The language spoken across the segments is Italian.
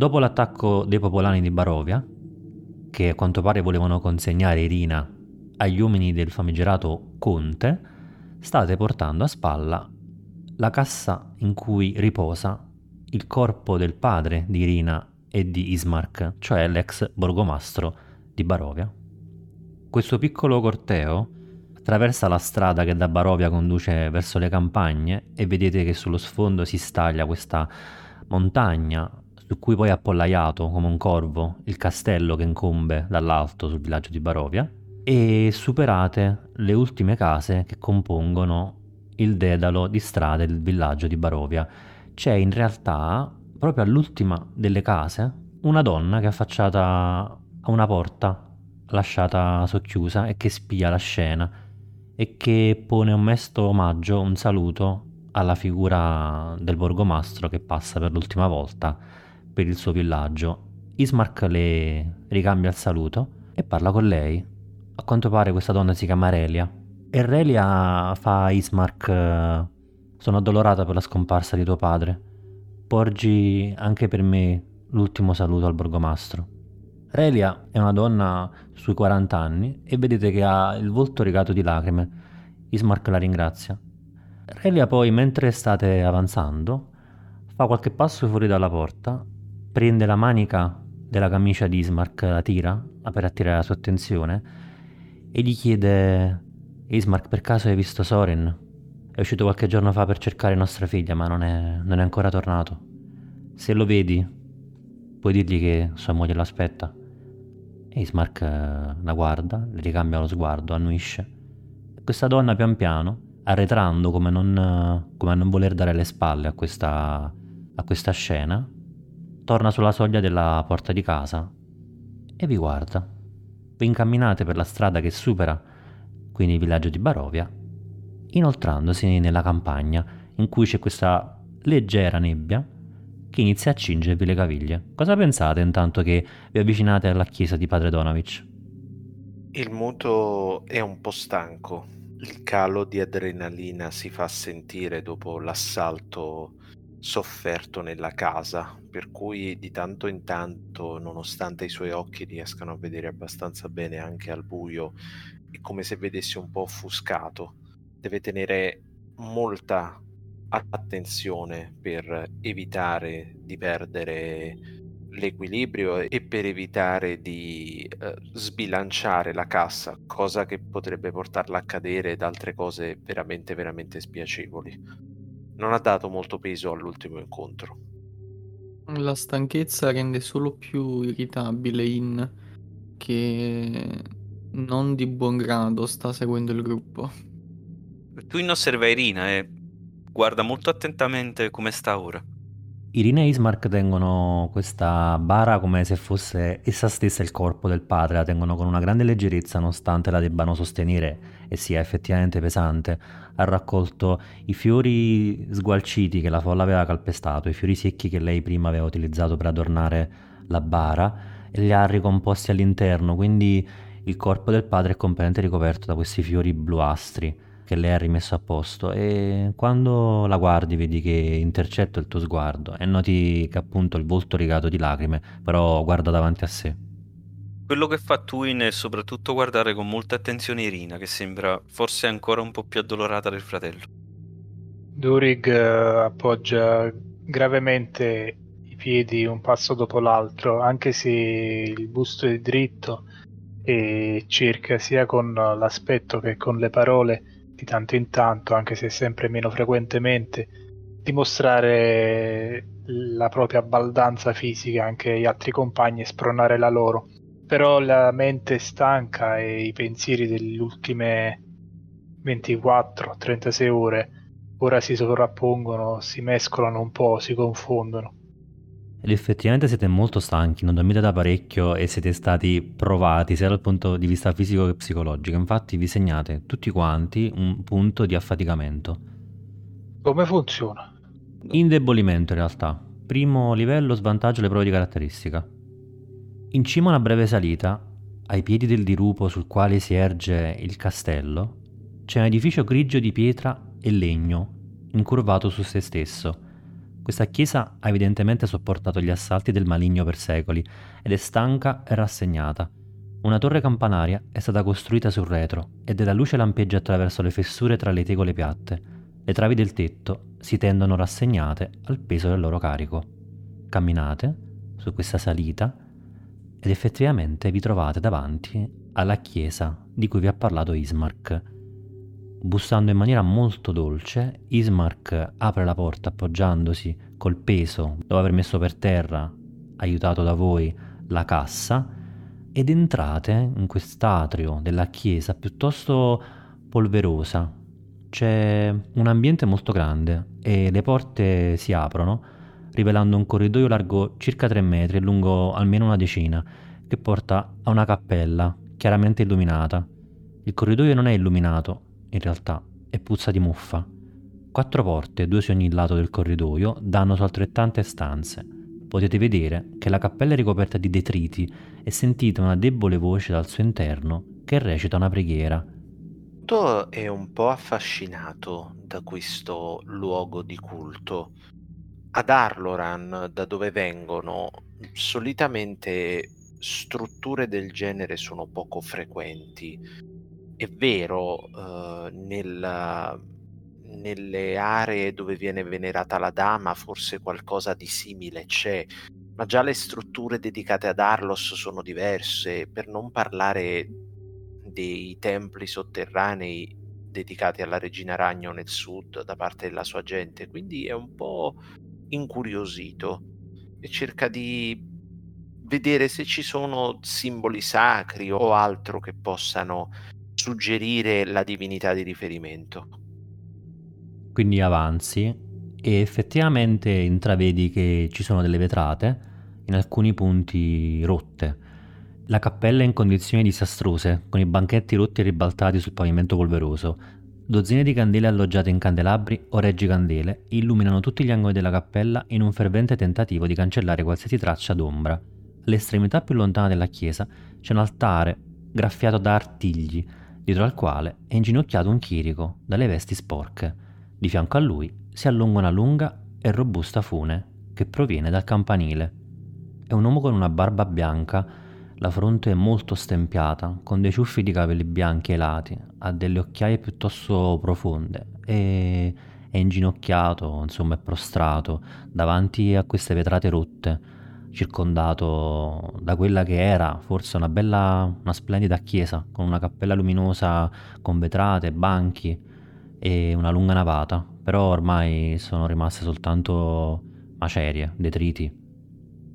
Dopo l'attacco dei popolani di Barovia, che a quanto pare volevano consegnare Irina agli uomini del famigerato conte, state portando a spalla la cassa in cui riposa il corpo del padre di Irina e di Ismark, cioè l'ex borgomastro di Barovia. Questo piccolo corteo attraversa la strada che da Barovia conduce verso le campagne e vedete che sullo sfondo si staglia questa montagna su cui poi è appollaiato come un corvo il castello che incombe dall'alto sul villaggio di Barovia e superate le ultime case che compongono il dedalo di strade del villaggio di Barovia. C'è in realtà, proprio all'ultima delle case, una donna che è affacciata a una porta lasciata socchiusa e che spia la scena e che pone un mesto omaggio, un saluto alla figura del borgomastro che passa per l'ultima volta per il suo villaggio. Ismark le ricambia il saluto e parla con lei. A quanto pare questa donna si chiama Relia. E Relia fa a Ismark: Sono addolorata per la scomparsa di tuo padre. Porgi anche per me l'ultimo saluto al borgomastro. Relia è una donna sui 40 anni e vedete che ha il volto rigato di lacrime. Ismark la ringrazia. Relia poi, mentre state avanzando, fa qualche passo fuori dalla porta prende la manica della camicia di Ismark, la tira per attirare la sua attenzione e gli chiede Ismark per caso hai visto Soren? È uscito qualche giorno fa per cercare nostra figlia ma non è, non è ancora tornato. Se lo vedi puoi dirgli che sua moglie l'aspetta. E Ismark eh, la guarda, le ricambia lo sguardo, annuisce. Questa donna pian piano, arretrando come non, come a non voler dare le spalle a questa, a questa scena, torna sulla soglia della porta di casa e vi guarda. Vi incamminate per la strada che supera quindi il villaggio di Barovia, inoltrandosi nella campagna in cui c'è questa leggera nebbia che inizia a cingervi le caviglie. Cosa pensate intanto che vi avvicinate alla chiesa di Padre Donovic? Il muto è un po' stanco. Il calo di adrenalina si fa sentire dopo l'assalto sofferto nella casa, per cui di tanto in tanto, nonostante i suoi occhi riescano a vedere abbastanza bene anche al buio, è come se vedesse un po' offuscato. Deve tenere molta attenzione per evitare di perdere l'equilibrio e per evitare di eh, sbilanciare la cassa, cosa che potrebbe portarla a cadere ed altre cose veramente veramente spiacevoli non ha dato molto peso all'ultimo incontro. La stanchezza rende solo più irritabile In che non di buon grado sta seguendo il gruppo. Tu in osserva Irina e guarda molto attentamente come sta ora. Irina e Ismark tengono questa bara come se fosse essa stessa il corpo del padre, la tengono con una grande leggerezza nonostante la debbano sostenere e sia effettivamente pesante. Ha raccolto i fiori sgualciti che la folla aveva calpestato, i fiori secchi che lei prima aveva utilizzato per adornare la bara e li ha ricomposti all'interno, quindi il corpo del padre è completamente ricoperto da questi fiori bluastri che lei ha rimesso a posto e quando la guardi vedi che intercetta il tuo sguardo e noti che appunto il volto rigato di lacrime, però guarda davanti a sé. Quello che fa Twin è soprattutto guardare con molta attenzione Irina, che sembra forse ancora un po' più addolorata del fratello. Durig uh, appoggia gravemente i piedi un passo dopo l'altro, anche se il busto è dritto e cerca sia con l'aspetto che con le parole di tanto in tanto, anche se sempre meno frequentemente, dimostrare la propria baldanza fisica anche agli altri compagni e spronare la loro. Però la mente stanca e i pensieri delle ultime 24-36 ore ora si sovrappongono, si mescolano un po', si confondono. Ed effettivamente siete molto stanchi, non dormite da parecchio e siete stati provati sia dal punto di vista fisico che psicologico. Infatti vi segnate tutti quanti un punto di affaticamento. Come funziona? Indebolimento in realtà. Primo livello svantaggio le prove di caratteristica. In cima a una breve salita, ai piedi del dirupo sul quale si erge il castello, c'è un edificio grigio di pietra e legno, incurvato su se stesso Questa chiesa ha evidentemente sopportato gli assalti del maligno per secoli ed è stanca e rassegnata. Una torre campanaria è stata costruita sul retro e della luce lampeggia attraverso le fessure tra le tegole piatte. Le travi del tetto si tendono rassegnate al peso del loro carico. Camminate su questa salita ed effettivamente vi trovate davanti alla chiesa di cui vi ha parlato Ismark. Bussando in maniera molto dolce, Ismark apre la porta appoggiandosi col peso dopo aver messo per terra, aiutato da voi, la cassa ed entrate in quest'atrio della chiesa piuttosto polverosa. C'è un ambiente molto grande e le porte si aprono, rivelando un corridoio largo circa 3 metri e lungo almeno una decina, che porta a una cappella chiaramente illuminata. Il corridoio non è illuminato, in realtà, e puzza di muffa. Quattro porte, due su ogni lato del corridoio, danno su altrettante stanze. Potete vedere che la cappella è ricoperta di detriti e sentite una debole voce dal suo interno che recita una preghiera. Otto è un po' affascinato da questo luogo di culto. Ad Arloran, da dove vengono, solitamente strutture del genere sono poco frequenti. È vero, eh, nella- nelle aree dove viene venerata la dama forse qualcosa di simile c'è, ma già le strutture dedicate ad Arlos sono diverse, per non parlare dei templi sotterranei dedicati alla regina ragno nel sud da parte della sua gente, quindi è un po' incuriosito e cerca di vedere se ci sono simboli sacri o altro che possano suggerire la divinità di riferimento. Quindi avanzi e effettivamente intravedi che ci sono delle vetrate, in alcuni punti rotte. La cappella è in condizioni disastrose, con i banchetti rotti e ribaltati sul pavimento polveroso. Dozzine di candele alloggiate in candelabri o reggicandele illuminano tutti gli angoli della cappella in un fervente tentativo di cancellare qualsiasi traccia d'ombra. All'estremità più lontana della chiesa c'è un altare graffiato da artigli, dietro al quale è inginocchiato un chirico dalle vesti sporche. Di fianco a lui si allunga una lunga e robusta fune che proviene dal campanile. È un uomo con una barba bianca, la fronte è molto stempiata, con dei ciuffi di capelli bianchi ai lati, ha delle occhiaie piuttosto profonde e è inginocchiato, insomma è prostrato, davanti a queste vetrate rotte, circondato da quella che era forse una bella, una splendida chiesa, con una cappella luminosa con vetrate, banchi e una lunga navata, però ormai sono rimaste soltanto macerie, detriti.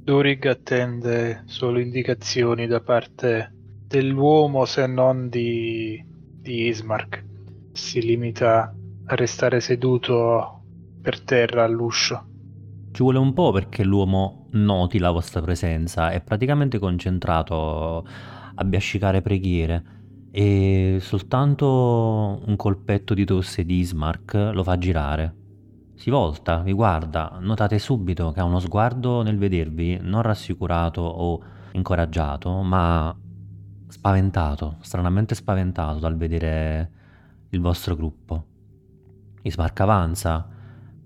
Durig attende solo indicazioni da parte dell'uomo se non di, di Ismark. Si limita a restare seduto per terra all'uscio. Ci vuole un po' perché l'uomo noti la vostra presenza, è praticamente concentrato a biascicare preghiere e soltanto un colpetto di tosse di Ismark lo fa girare. Si volta, vi guarda, notate subito che ha uno sguardo nel vedervi non rassicurato o incoraggiato, ma spaventato, stranamente spaventato dal vedere il vostro gruppo. Ismark avanza,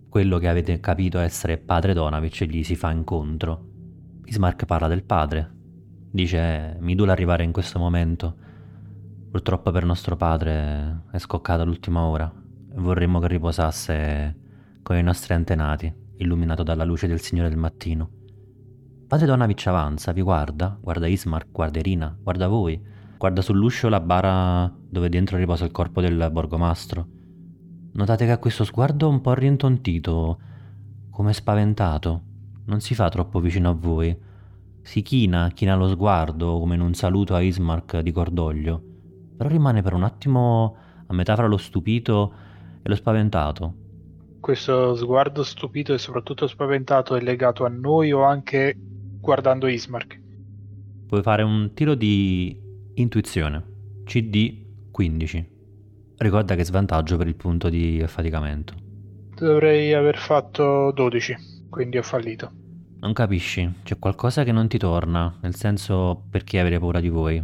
quello che avete capito essere padre Donavic gli si fa incontro. Ismark parla del padre, dice mi duole arrivare in questo momento. Purtroppo per nostro padre è scoccata l'ultima ora vorremmo che riposasse con i nostri antenati, illuminato dalla luce del Signore del mattino. Padre Donavic avanza, vi guarda, guarda Ismark, guarda Irina, guarda voi, guarda sull'uscio la bara dove dentro riposa il corpo del borgomastro. Notate che ha questo sguardo un po' rintontito, come spaventato. Non si fa troppo vicino a voi. Si china, china lo sguardo come in un saluto a Ismark di cordoglio, però rimane per un attimo a metà fra lo stupito e lo spaventato. Questo sguardo stupito e soprattutto spaventato è legato a noi o anche guardando Ismark? Puoi fare un tiro di intuizione. CD 15. Ricorda che svantaggio per il punto di affaticamento. Dovrei aver fatto 12, quindi ho fallito. Non capisci, c'è qualcosa che non ti torna, nel senso perché avere paura di voi.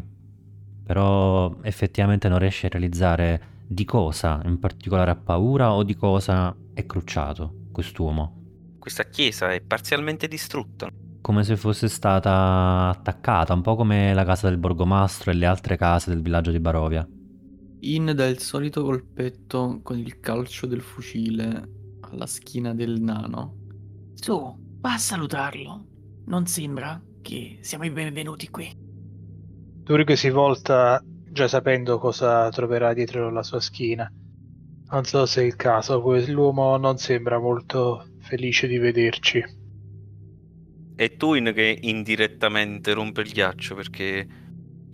Però effettivamente non riesci a realizzare di cosa in particolare ha paura o di cosa è crucciato quest'uomo. questa chiesa è parzialmente distrutta. Come se fosse stata attaccata, un po' come la casa del borgomastro e le altre case del villaggio di Barovia. In dà il solito colpetto con il calcio del fucile alla schiena del nano. Su, va a salutarlo. Non sembra che siamo i benvenuti qui. Durig si volta già sapendo cosa troverà dietro la sua schiena. Non so se è il caso, quell'uomo non sembra molto felice di vederci. È Twin che indirettamente rompe il ghiaccio perché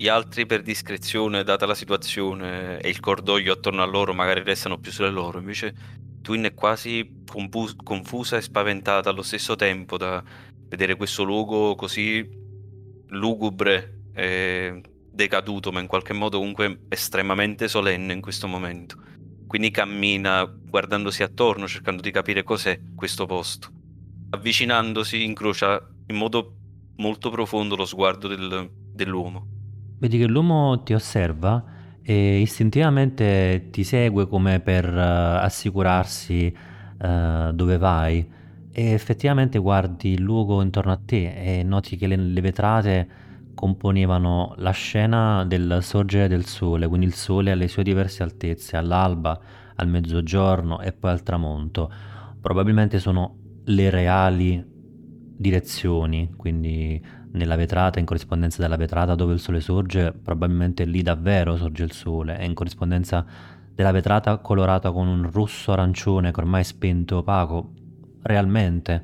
gli altri per discrezione, data la situazione e il cordoglio attorno a loro, magari restano più sulle loro. Invece Twin è quasi compus- confusa e spaventata allo stesso tempo da vedere questo luogo così lugubre e decaduto, ma in qualche modo comunque estremamente solenne in questo momento. Quindi cammina guardandosi attorno, cercando di capire cos'è questo posto. Avvicinandosi, incrocia in modo molto profondo lo sguardo del, dell'uomo. Vedi che l'uomo ti osserva e istintivamente ti segue come per uh, assicurarsi uh, dove vai e effettivamente guardi il luogo intorno a te e noti che le, le vetrate componevano la scena del sorgere del sole, quindi il sole alle sue diverse altezze, all'alba, al mezzogiorno e poi al tramonto. Probabilmente sono le reali direzioni, quindi nella vetrata, in corrispondenza della vetrata dove il sole sorge, probabilmente lì davvero sorge il sole e in corrispondenza della vetrata colorata con un rosso arancione che ormai è spento opaco, realmente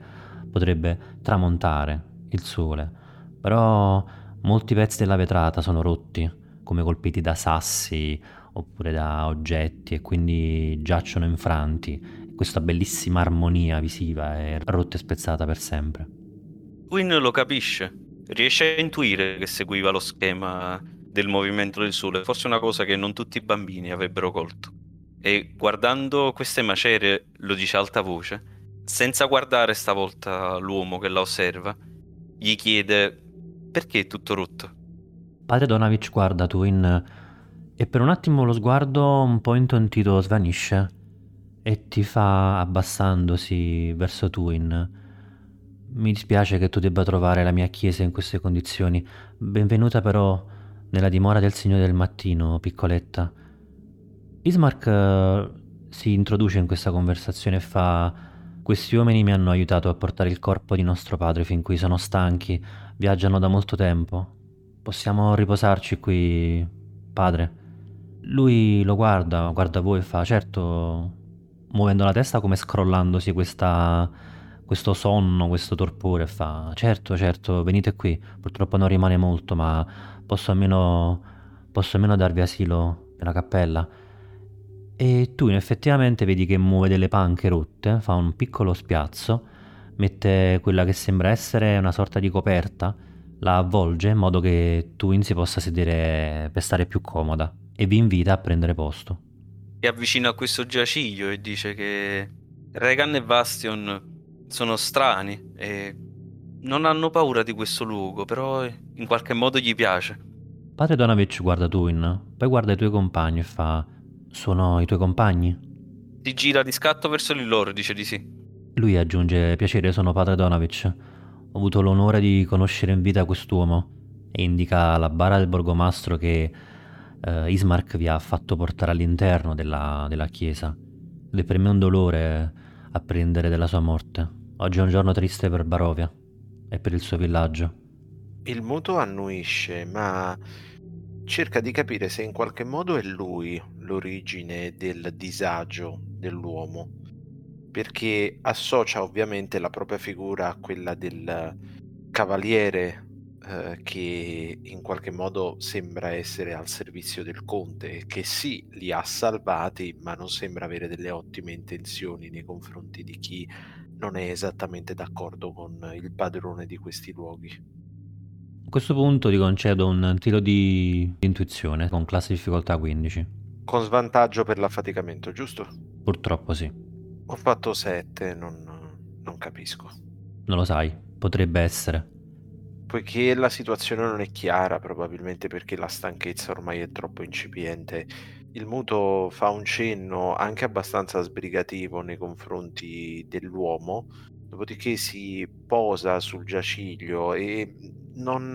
potrebbe tramontare il sole. Però Molti pezzi della vetrata sono rotti, come colpiti da sassi oppure da oggetti e quindi giacciono infranti. Questa bellissima armonia visiva è rotta e spezzata per sempre. Win lo capisce, riesce a intuire che seguiva lo schema del movimento del sole, forse una cosa che non tutti i bambini avrebbero colto. E guardando queste macerie lo dice a alta voce, senza guardare stavolta l'uomo che la osserva, gli chiede perché è tutto rotto? Padre Donavich guarda Twin e per un attimo lo sguardo un po' intontito svanisce e ti fa abbassandosi verso Twin. Mi dispiace che tu debba trovare la mia chiesa in queste condizioni. Benvenuta però nella dimora del Signore del Mattino, piccoletta. Ismark uh, si introduce in questa conversazione e fa questi uomini mi hanno aiutato a portare il corpo di nostro padre fin qui, sono stanchi, viaggiano da molto tempo. Possiamo riposarci qui, padre? Lui lo guarda, guarda voi e fa, certo, muovendo la testa come scrollandosi questa, questo sonno, questo torpore, fa, certo, certo, venite qui. Purtroppo non rimane molto, ma posso almeno, posso almeno darvi asilo nella cappella. E tu effettivamente vedi che muove delle panche rotte, fa un piccolo spiazzo mette quella che sembra essere una sorta di coperta, la avvolge in modo che Twin si possa sedere per stare più comoda e vi invita a prendere posto. Si avvicina a questo giaciglio e dice che Regan e Bastion sono strani e non hanno paura di questo luogo, però in qualche modo gli piace. Padre Donavich guarda Twin, poi guarda i tuoi compagni e fa: Sono i tuoi compagni? Si gira di scatto verso di loro e dice di sì. Lui aggiunge: Piacere, sono padre Donavich. Ho avuto l'onore di conoscere in vita quest'uomo. E indica la bara del borgomastro che eh, Ismark vi ha fatto portare all'interno della, della chiesa. Ed è per me un dolore apprendere della sua morte. Oggi è un giorno triste per Barovia e per il suo villaggio. Il muto annuisce, ma cerca di capire se in qualche modo è lui l'origine del disagio dell'uomo perché associa ovviamente la propria figura a quella del cavaliere eh, che in qualche modo sembra essere al servizio del conte, che sì, li ha salvati, ma non sembra avere delle ottime intenzioni nei confronti di chi non è esattamente d'accordo con il padrone di questi luoghi. A questo punto ti concedo un tiro di intuizione con classe difficoltà 15. Con svantaggio per l'affaticamento, giusto? Purtroppo sì. Ho fatto 7, non, non capisco. Non lo sai, potrebbe essere. Poiché la situazione non è chiara, probabilmente perché la stanchezza ormai è troppo incipiente, il muto fa un cenno anche abbastanza sbrigativo nei confronti dell'uomo dopodiché si posa sul giaciglio e non,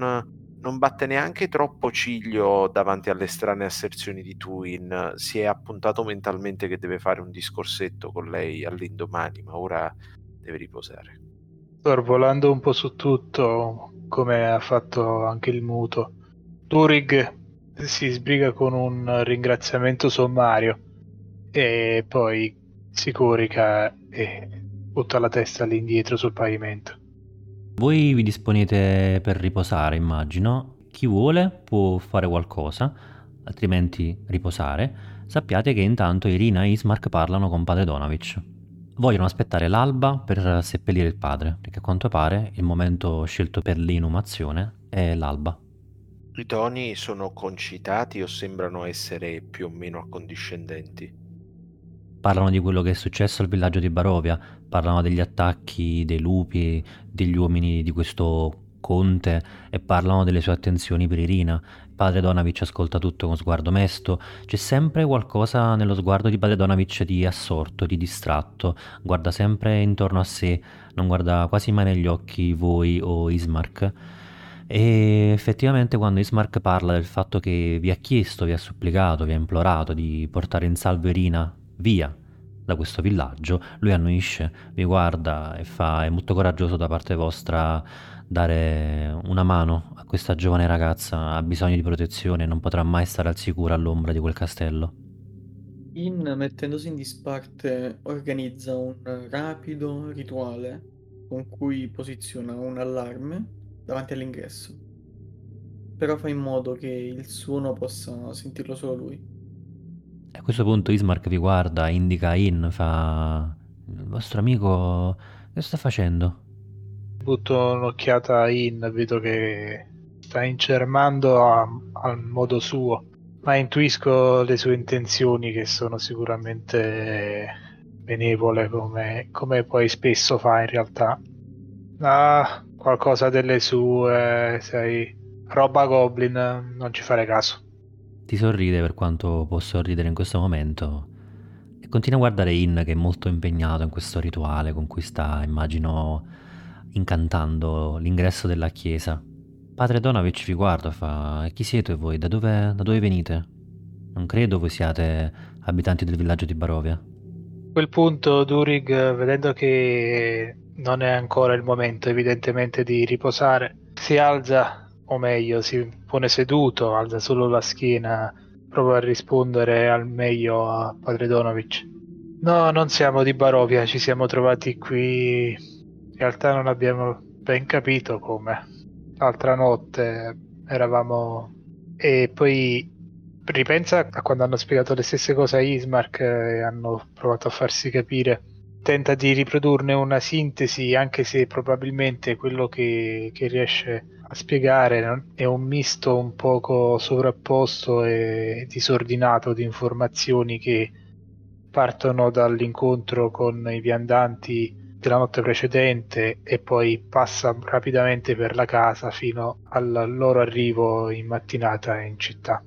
non batte neanche troppo ciglio davanti alle strane asserzioni di Twin. Si è appuntato mentalmente che deve fare un discorsetto con lei all'indomani, ma ora deve riposare. Sorvolando un po' su tutto, come ha fatto anche il muto, Turig si sbriga con un ringraziamento sommario e poi si corica e butta la testa all'indietro sul pavimento. Voi vi disponete per riposare, immagino. Chi vuole può fare qualcosa, altrimenti riposare. Sappiate che intanto Irina e Ismark parlano con padre Donavic. Vogliono aspettare l'alba per seppellire il padre, perché a quanto pare il momento scelto per l'inumazione è l'alba. I toni sono concitati o sembrano essere più o meno accondiscendenti? Parlano di quello che è successo al villaggio di Barovia, parlano degli attacchi dei lupi, degli uomini di questo conte e parlano delle sue attenzioni per Irina. Padre Donavic ascolta tutto con sguardo mesto, c'è sempre qualcosa nello sguardo di Padre Donavic di assorto, di distratto, guarda sempre intorno a sé, non guarda quasi mai negli occhi voi o Ismark. E effettivamente quando Ismark parla del fatto che vi ha chiesto, vi ha supplicato, vi ha implorato di portare in salvo Irina via da questo villaggio, lui annuisce, vi guarda e fa, è molto coraggioso da parte vostra dare una mano a questa giovane ragazza, ha bisogno di protezione, non potrà mai stare al sicuro all'ombra di quel castello. In mettendosi in disparte organizza un rapido rituale con cui posiziona un allarme davanti all'ingresso. Però fa in modo che il suono possa sentirlo solo lui. A questo punto Ismark vi guarda, indica In, fa... Il vostro amico che sta facendo? Butto un'occhiata In, vedo che sta incermando a, al modo suo, ma intuisco le sue intenzioni che sono sicuramente benevole come, come poi spesso fa in realtà. Ah, qualcosa delle sue, sai, roba goblin, non ci fare caso ti sorride per quanto può sorridere in questo momento e continua a guardare In che è molto impegnato in questo rituale con cui sta, immagino, incantando l'ingresso della chiesa. Padre Donavic vi guarda e fa: Chi siete voi? Da dove, da dove venite? Non credo voi siate abitanti del villaggio di Barovia. A quel punto Durig, vedendo che non è ancora il momento evidentemente di riposare, si alza o meglio si pone seduto, alza solo la schiena, prova a rispondere al meglio a Padre Donovic. No, non siamo di Barovia, ci siamo trovati qui. In realtà non abbiamo ben capito come. L'altra notte eravamo... E poi ripensa a quando hanno spiegato le stesse cose a Ismark e hanno provato a farsi capire. Tenta di riprodurne una sintesi, anche se probabilmente quello che, che riesce a spiegare è un misto un poco sovrapposto e disordinato di informazioni che partono dall'incontro con i viandanti della notte precedente e poi passa rapidamente per la casa fino al loro arrivo in mattinata in città.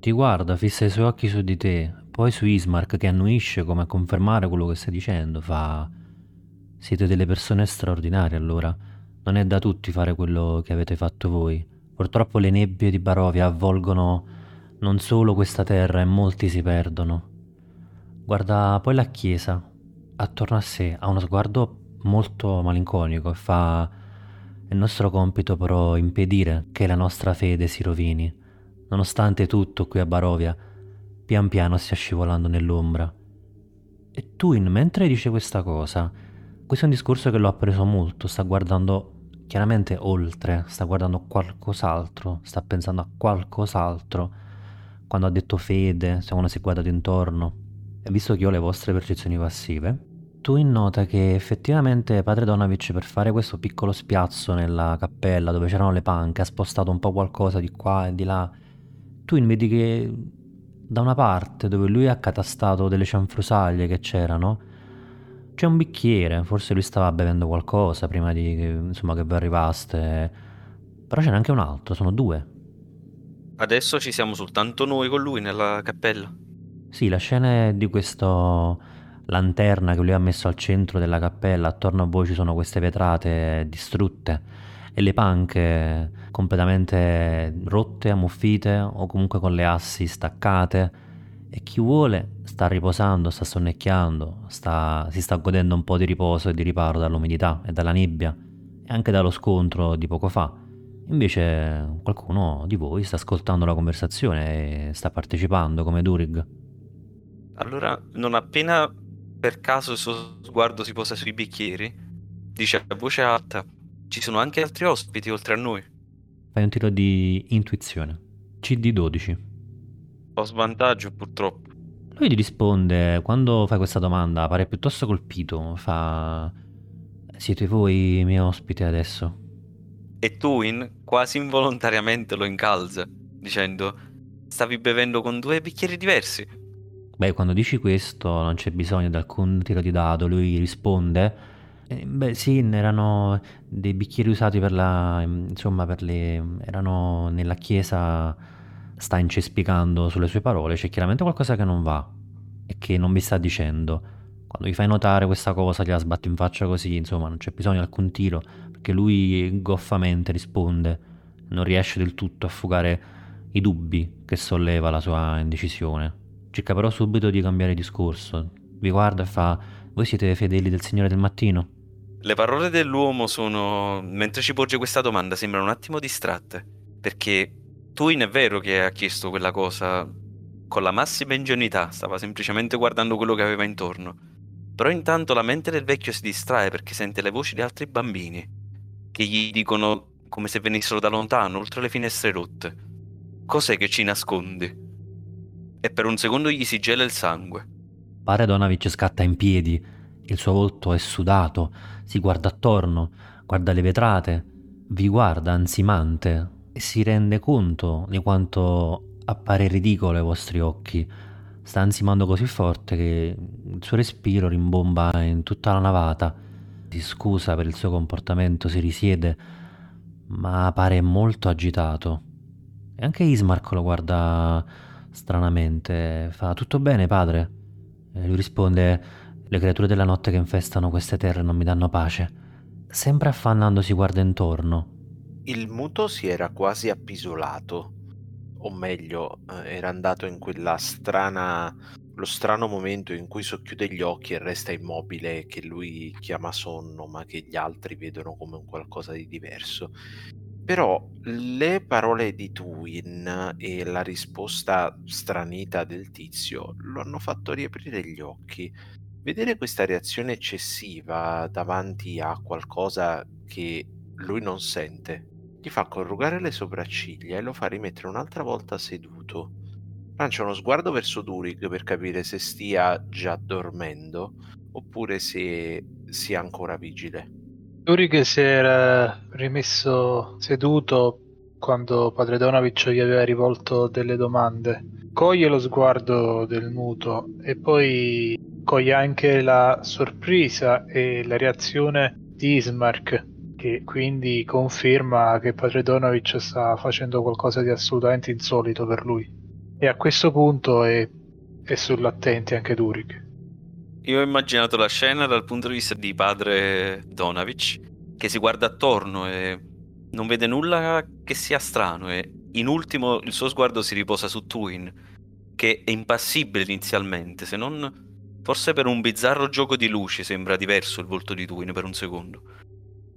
Ti guarda, fissa i suoi occhi su di te, poi su Ismark che annuisce come a confermare quello che stai dicendo, fa... Siete delle persone straordinarie allora. Non è da tutti fare quello che avete fatto voi. Purtroppo le nebbie di Barovia avvolgono non solo questa terra e molti si perdono. Guarda poi la chiesa, attorno a sé, ha uno sguardo molto malinconico e fa... È nostro compito però impedire che la nostra fede si rovini. Nonostante tutto qui a Barovia, pian piano stia scivolando nell'ombra. E Twin, mentre dice questa cosa, questo è un discorso che lo ha preso molto, sta guardando chiaramente oltre, sta guardando qualcos'altro, sta pensando a qualcos'altro. Quando ha detto fede, se uno si è guardato intorno, e visto che ho le vostre percezioni passive, tu nota che effettivamente padre Donavic per fare questo piccolo spiazzo nella cappella dove c'erano le panche ha spostato un po' qualcosa di qua e di là. Tu vedi che da una parte dove lui ha catastato delle cianfrusaglie che c'erano, c'è un bicchiere, forse lui stava bevendo qualcosa prima di insomma, che vi arrivaste. Però c'è anche un altro, sono due. Adesso ci siamo soltanto noi con lui nella cappella. Sì, la scena è di questo lanterna che lui ha messo al centro della cappella, attorno a voi ci sono queste vetrate distrutte e le panche completamente rotte, ammuffite o comunque con le assi staccate e chi vuole sta riposando, sta sonnecchiando, sta, si sta godendo un po' di riposo e di riparo dall'umidità e dalla nebbia e anche dallo scontro di poco fa. Invece qualcuno di voi sta ascoltando la conversazione e sta partecipando come Durig. Allora, non appena per caso il suo sguardo si posa sui bicchieri, dice a voce alta: Ci sono anche altri ospiti oltre a noi. Fai un tiro di intuizione. CD12. Ho svantaggio purtroppo. Lui ti risponde, quando fai questa domanda, pare piuttosto colpito, fa... Siete voi i miei ospiti adesso? E Tuin quasi involontariamente lo incalza, dicendo stavi bevendo con due bicchieri diversi. Beh, quando dici questo non c'è bisogno di alcun tiro di dado, lui risponde, eh, beh sì, erano dei bicchieri usati per la... insomma, per le... erano nella chiesa sta incespicando sulle sue parole, c'è chiaramente qualcosa che non va e che non vi sta dicendo. Quando gli fai notare questa cosa, gliela sbatti in faccia così, insomma, non c'è bisogno di alcun tiro, perché lui goffamente risponde, non riesce del tutto a fugare i dubbi che solleva la sua indecisione. Cerca però subito di cambiare discorso. Vi guarda e fa: Voi siete fedeli del Signore del Mattino? Le parole dell'uomo sono, mentre ci porge questa domanda, sembrano un attimo distratte, perché Twin è vero che ha chiesto quella cosa con la massima ingenuità, stava semplicemente guardando quello che aveva intorno. Però intanto la mente del vecchio si distrae perché sente le voci di altri bambini che gli dicono come se venissero da lontano, oltre le finestre rotte. Cos'è che ci nascondi? E per un secondo gli si gela il sangue. Pare Donavic scatta in piedi, il suo volto è sudato, si guarda attorno, guarda le vetrate, vi guarda ansimante, e si rende conto di quanto appare ridicolo ai vostri occhi. Sta ansimando così forte che il suo respiro rimbomba in tutta la navata. Si scusa per il suo comportamento, si risiede, ma pare molto agitato. E anche Ismark lo guarda stranamente. Fa tutto bene, padre? E lui risponde: Le creature della notte che infestano queste terre non mi danno pace. Sempre affannandosi guarda intorno il muto si era quasi appisolato, o meglio, eh, era andato in quella strana, lo strano momento in cui socchiude gli occhi e resta immobile, che lui chiama sonno, ma che gli altri vedono come un qualcosa di diverso. Però le parole di Twin e la risposta stranita del tizio lo hanno fatto riaprire gli occhi. Vedere questa reazione eccessiva davanti a qualcosa che lui non sente gli fa corrugare le sopracciglia e lo fa rimettere un'altra volta seduto. Lancia uno sguardo verso Durig per capire se stia già dormendo oppure se sia ancora vigile. Durig si era rimesso seduto quando padre Donavic gli aveva rivolto delle domande. Coglie lo sguardo del muto e poi coglie anche la sorpresa e la reazione di Ismark che quindi conferma che Padre Donovic sta facendo qualcosa di assolutamente insolito per lui. E a questo punto è, è sull'attenti anche Durik. Io ho immaginato la scena dal punto di vista di padre Donovic che si guarda attorno e non vede nulla che sia strano e in ultimo il suo sguardo si riposa su Twin che è impassibile inizialmente se non forse per un bizzarro gioco di luci sembra diverso il volto di Twin per un secondo.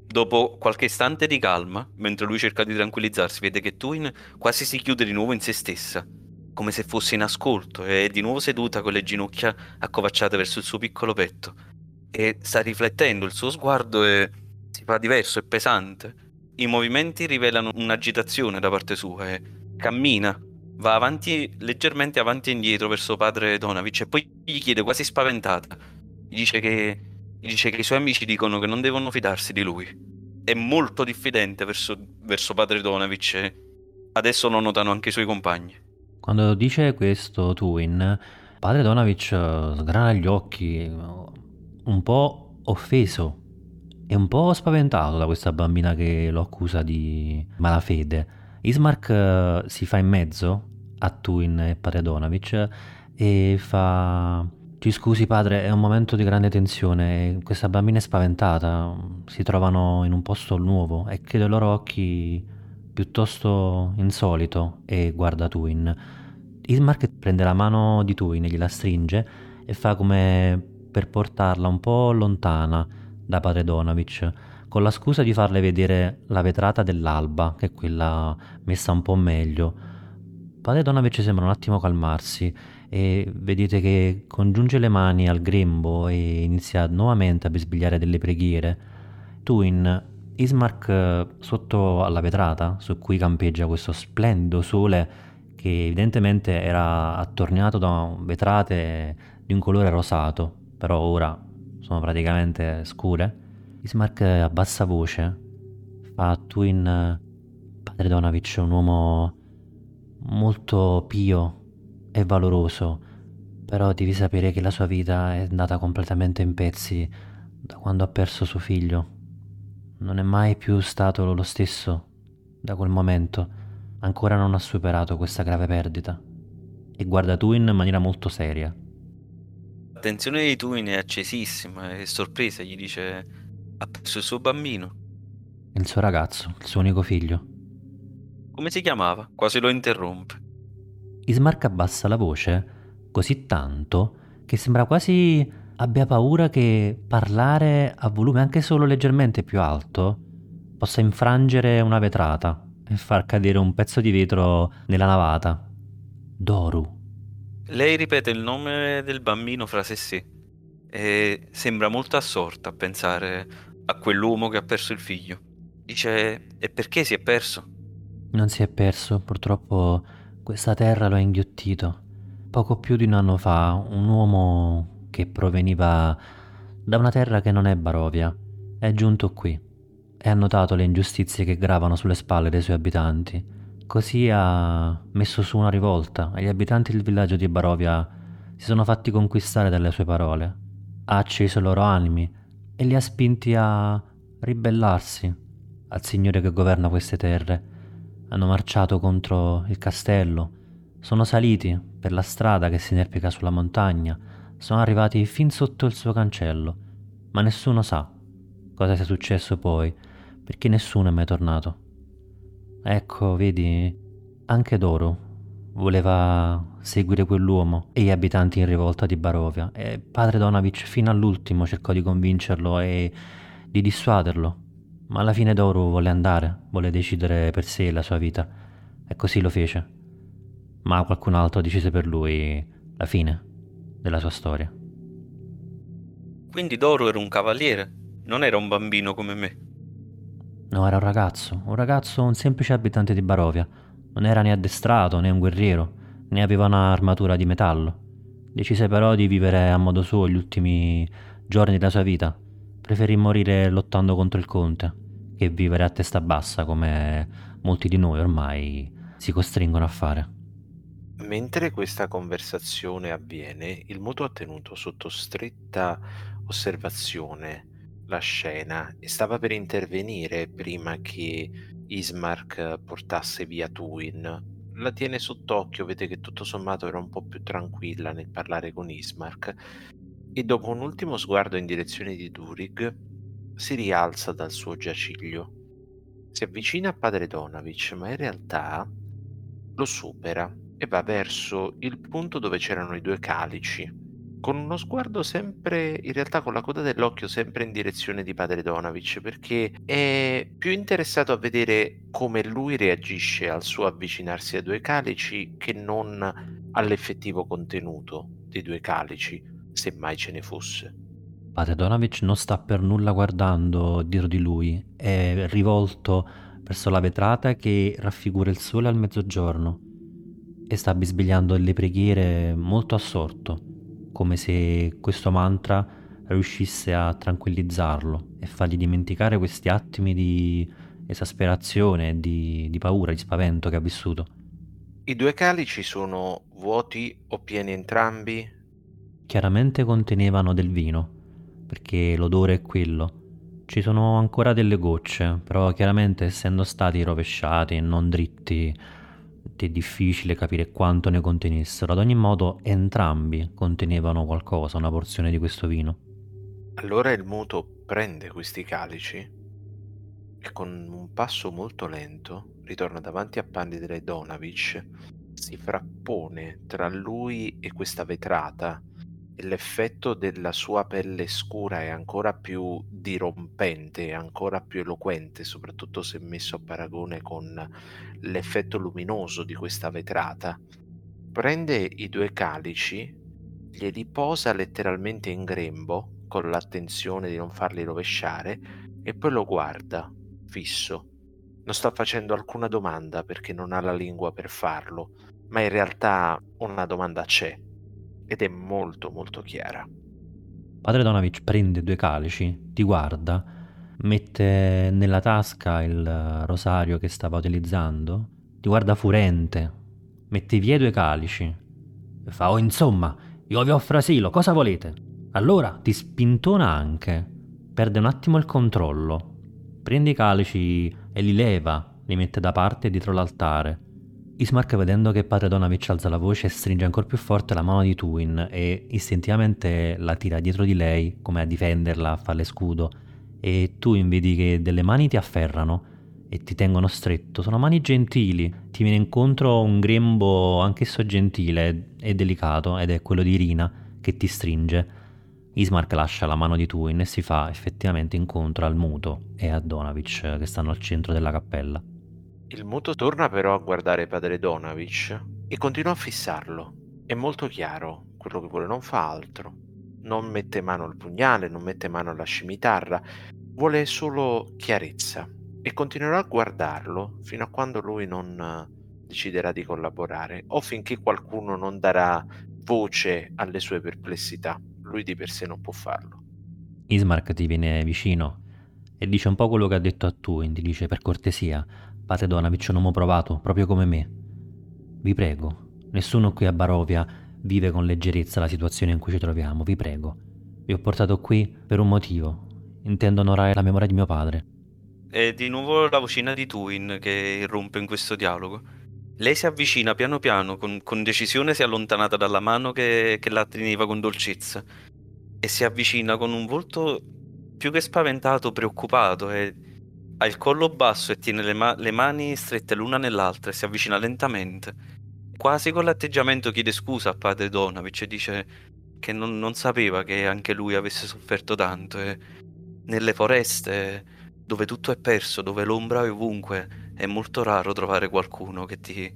Dopo qualche istante di calma, mentre lui cerca di tranquillizzarsi, vede che Twin quasi si chiude di nuovo in se stessa, come se fosse in ascolto, e è di nuovo seduta con le ginocchia accovacciate verso il suo piccolo petto. E sta riflettendo, il suo sguardo è... si fa diverso, è pesante. I movimenti rivelano un'agitazione da parte sua e cammina, va avanti, leggermente avanti e indietro verso padre Donavic e poi gli chiede quasi spaventata. Gli dice che dice che i suoi amici dicono che non devono fidarsi di lui. È molto diffidente verso, verso padre Donavic e adesso lo notano anche i suoi compagni. Quando dice questo Twin, padre Donavic eh, sgrana gli occhi, un po' offeso e un po' spaventato da questa bambina che lo accusa di malafede. Ismark eh, si fa in mezzo a Twin e padre Donavic e fa Ci scusi padre, è un momento di grande tensione. Questa bambina è spaventata. Si trovano in un posto nuovo e chiude i loro occhi piuttosto insolito e guarda Twin. Ismark prende la mano di Twin, gliela stringe e fa come per portarla un po' lontana da padre Donavic, con la scusa di farle vedere la vetrata dell'alba, che è quella messa un po' meglio. Padre Donavic sembra un attimo calmarsi e vedete che congiunge le mani al grembo e inizia nuovamente a bisbigliare delle preghiere. Twin, Ismark sotto alla vetrata su cui campeggia questo splendido sole che evidentemente era attorniato da vetrate di un colore rosato, però ora sono praticamente scure. Ismark a bassa voce fa a Twin Padre Donavic un uomo molto pio e valoroso, però devi sapere che la sua vita è andata completamente in pezzi da quando ha perso suo figlio. Non è mai più stato lo stesso da quel momento. Ancora non ha superato questa grave perdita. E guarda Twin in maniera molto seria. L'attenzione di Twin è accesissima e sorpresa, gli dice ha perso il suo bambino. Il suo ragazzo, il suo unico figlio. Come si chiamava? Quasi lo interrompe. Ismark abbassa la voce così tanto che sembra quasi abbia paura che parlare a volume anche solo leggermente più alto possa infrangere una vetrata e far cadere un pezzo di vetro nella navata. Doru. Lei ripete il nome del bambino fra sé e sé e sembra molto assorta a pensare a quell'uomo che ha perso il figlio. Dice, e perché si è perso? Non si è perso, purtroppo questa terra lo ha inghiottito. Poco più di un anno fa, un uomo che proveniva da una terra che non è Barovia è giunto qui e ha notato le ingiustizie che gravano sulle spalle dei suoi abitanti. Così ha messo su una rivolta e gli abitanti del villaggio di Barovia si sono fatti conquistare dalle sue parole. Ha acceso i loro animi e li ha spinti a ribellarsi al Signore che governa queste terre hanno marciato contro il castello, sono saliti per la strada che si inerpica sulla montagna, sono arrivati fin sotto il suo cancello, ma nessuno sa cosa sia successo poi, perché nessuno è mai tornato. Ecco, vedi, anche Doro voleva seguire quell'uomo e gli abitanti in rivolta di Barovia e padre Donavic fino all'ultimo cercò di convincerlo e di dissuaderlo, ma alla fine Doru volle andare, volle decidere per sé la sua vita, e così lo fece. Ma qualcun altro decise per lui la fine della sua storia. Quindi Doru era un cavaliere, non era un bambino come me. No, era un ragazzo, un ragazzo, un semplice abitante di Barovia. Non era né addestrato né un guerriero, né aveva un'armatura di metallo. Decise però di vivere a modo suo gli ultimi giorni della sua vita, Preferì morire lottando contro il conte che vivere a testa bassa come molti di noi ormai si costringono a fare. Mentre questa conversazione avviene, il mutuo ha tenuto sotto stretta osservazione la scena e stava per intervenire prima che Ismark portasse via Twin. La tiene sott'occhio, vede che tutto sommato era un po' più tranquilla nel parlare con Ismark e dopo un ultimo sguardo in direzione di Durig si rialza dal suo giaciglio. Si avvicina a padre Donavic, ma in realtà lo supera e va verso il punto dove c'erano i due calici, con uno sguardo sempre, in realtà con la coda dell'occhio sempre in direzione di padre Donavic, perché è più interessato a vedere come lui reagisce al suo avvicinarsi ai due calici che non all'effettivo contenuto dei due calici se mai ce ne fosse. Padre Donavic non sta per nulla guardando dietro di lui, è rivolto verso la vetrata che raffigura il sole al mezzogiorno e sta bisbigliando le preghiere molto assorto, come se questo mantra riuscisse a tranquillizzarlo e fargli dimenticare questi attimi di esasperazione, di, di paura, di spavento che ha vissuto. I due calici sono vuoti o pieni entrambi? chiaramente contenevano del vino, perché l'odore è quello. Ci sono ancora delle gocce, però chiaramente essendo stati rovesciati e non dritti, È difficile capire quanto ne contenessero. Ad ogni modo, entrambi contenevano qualcosa, una porzione di questo vino. Allora il muto prende questi calici e con un passo molto lento ritorna davanti a Pandit Donavic, si frappone tra lui e questa vetrata l'effetto della sua pelle scura è ancora più dirompente, ancora più eloquente, soprattutto se messo a paragone con l'effetto luminoso di questa vetrata. Prende i due calici, glieli posa letteralmente in grembo, con l'attenzione di non farli rovesciare, e poi lo guarda, fisso. Non sta facendo alcuna domanda perché non ha la lingua per farlo, ma in realtà una domanda c'è ed è molto molto chiara. Padre Donavic prende due calici, ti guarda, mette nella tasca il rosario che stava utilizzando, ti guarda furente, mette via i due calici e fa oh insomma, io vi offro asilo, cosa volete? Allora ti spintona anche, perde un attimo il controllo, prende i calici e li leva, li mette da parte dietro l'altare Ismark vedendo che padre Donavic alza la voce stringe ancora più forte la mano di Twin e istintivamente la tira dietro di lei come a difenderla, a farle scudo e Twin vedi che delle mani ti afferrano e ti tengono stretto, sono mani gentili, ti viene incontro un grembo anch'esso gentile e delicato ed è quello di Irina che ti stringe. Ismark lascia la mano di Twin e si fa effettivamente incontro al muto e a Donavic che stanno al centro della cappella. Il muto torna però a guardare padre Donavic e continua a fissarlo. È molto chiaro quello che vuole, non fa altro. Non mette mano al pugnale, non mette mano alla scimitarra, vuole solo chiarezza e continuerà a guardarlo fino a quando lui non deciderà di collaborare o finché qualcuno non darà voce alle sue perplessità. Lui di per sé non può farlo. Ismark ti viene vicino e dice un po' quello che ha detto a Tuin, ti dice per cortesia, Padre Donavic, un uomo provato, proprio come me. Vi prego, nessuno qui a Barovia vive con leggerezza la situazione in cui ci troviamo, vi prego. Vi ho portato qui per un motivo. Intendo onorare la memoria di mio padre. È di nuovo la vocina di Tuin che irrompe in questo dialogo. Lei si avvicina piano piano, con, con decisione si è allontanata dalla mano che, che la teneva con dolcezza e si avvicina con un volto più che spaventato, preoccupato e ha il collo basso e tiene le, ma- le mani strette l'una nell'altra e si avvicina lentamente. Quasi con l'atteggiamento chiede scusa a padre Donavic e dice che non, non sapeva che anche lui avesse sofferto tanto e nelle foreste dove tutto è perso, dove l'ombra è ovunque, è molto raro trovare qualcuno che ti,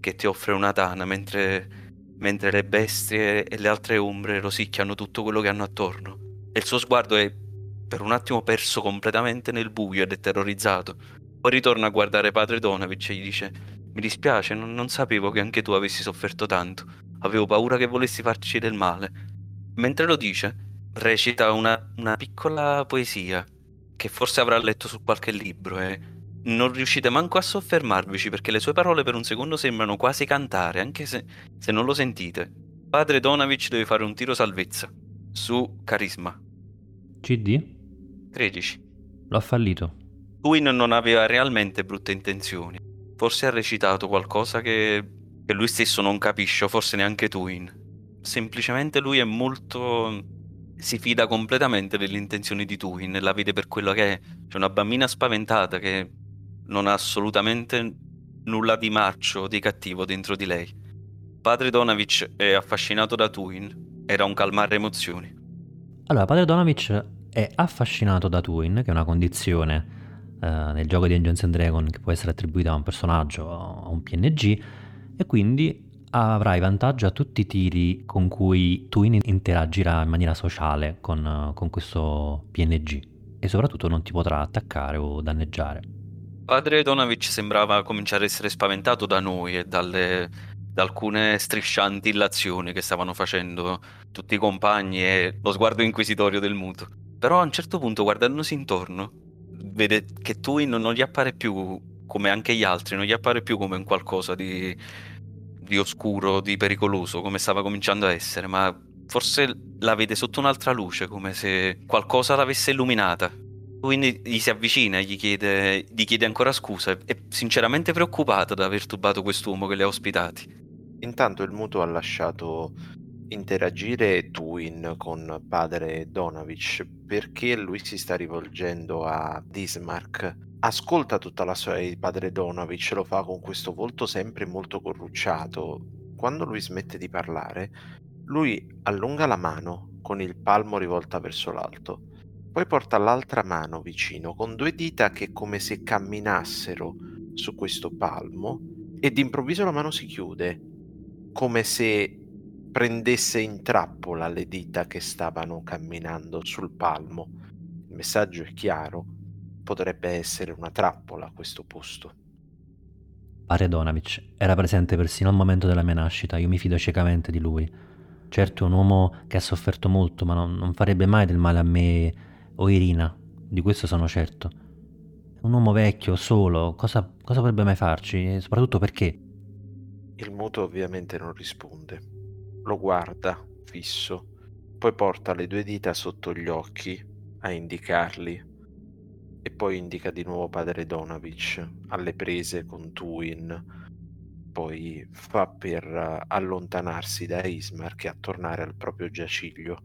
che ti offre una tana mentre, mentre le bestie e le altre ombre rosicchiano tutto quello che hanno attorno. E il suo sguardo è per un attimo perso completamente nel buio ed è terrorizzato. Poi ritorna a guardare padre Donavic e gli dice: Mi dispiace, non, non sapevo che anche tu avessi sofferto tanto. Avevo paura che volessi farci del male. Mentre lo dice, recita una, una piccola poesia che forse avrà letto su qualche libro e non riuscite manco a soffermarvici perché le sue parole per un secondo sembrano quasi cantare, anche se, se non lo sentite. Padre Donavic deve fare un tiro salvezza su carisma. CD? 13. L'ho fallito. Twin non aveva realmente brutte intenzioni. Forse ha recitato qualcosa che, che lui stesso non capisce, o forse neanche Twin. Semplicemente lui è molto... si fida completamente delle intenzioni di Twin, la vede per quello che è. C'è una bambina spaventata che non ha assolutamente nulla di marcio o di cattivo dentro di lei. Padre Donavic è affascinato da Twin, era un calmare emozioni. Allora, padre Donavic è affascinato da Twin, che è una condizione eh, nel gioco di Dungeons and Dragons che può essere attribuita a un personaggio o a un PNG, e quindi avrai vantaggio a tutti i tiri con cui Twin interagirà in maniera sociale con, con questo PNG e soprattutto non ti potrà attaccare o danneggiare. Padre Donavic sembrava cominciare a essere spaventato da noi e dalle, da alcune striscianti illazioni che stavano facendo tutti i compagni e lo sguardo inquisitorio del muto. Però a un certo punto, guardandosi intorno, vede che Twin non gli appare più come anche gli altri, non gli appare più come un qualcosa di, di oscuro, di pericoloso, come stava cominciando a essere, ma forse la vede sotto un'altra luce, come se qualcosa l'avesse illuminata. Quindi gli si avvicina, gli chiede, gli chiede ancora scusa. È sinceramente preoccupata di aver turbato quest'uomo che li ha ospitati. Intanto il muto ha lasciato interagire Twin con padre Donavic perché lui si sta rivolgendo a Dismark. Ascolta tutta la storia di padre Donavic, lo fa con questo volto sempre molto corrucciato. Quando lui smette di parlare, lui allunga la mano con il palmo rivolta verso l'alto, poi porta l'altra mano vicino con due dita che come se camminassero su questo palmo e d'improvviso la mano si chiude, come se prendesse in trappola le dita che stavano camminando sul palmo. Il messaggio è chiaro, potrebbe essere una trappola a questo posto. Pare Donavic era presente persino al momento della mia nascita, io mi fido ciecamente di lui. Certo è un uomo che ha sofferto molto, ma non, non farebbe mai del male a me o Irina, di questo sono certo. Un uomo vecchio, solo, cosa, cosa potrebbe mai farci? E soprattutto perché? Il muto ovviamente non risponde. Lo guarda fisso, poi porta le due dita sotto gli occhi a indicarli e poi indica di nuovo padre Donavic alle prese con Tuin poi fa per eh, allontanarsi da Ismark e a tornare al proprio giaciglio.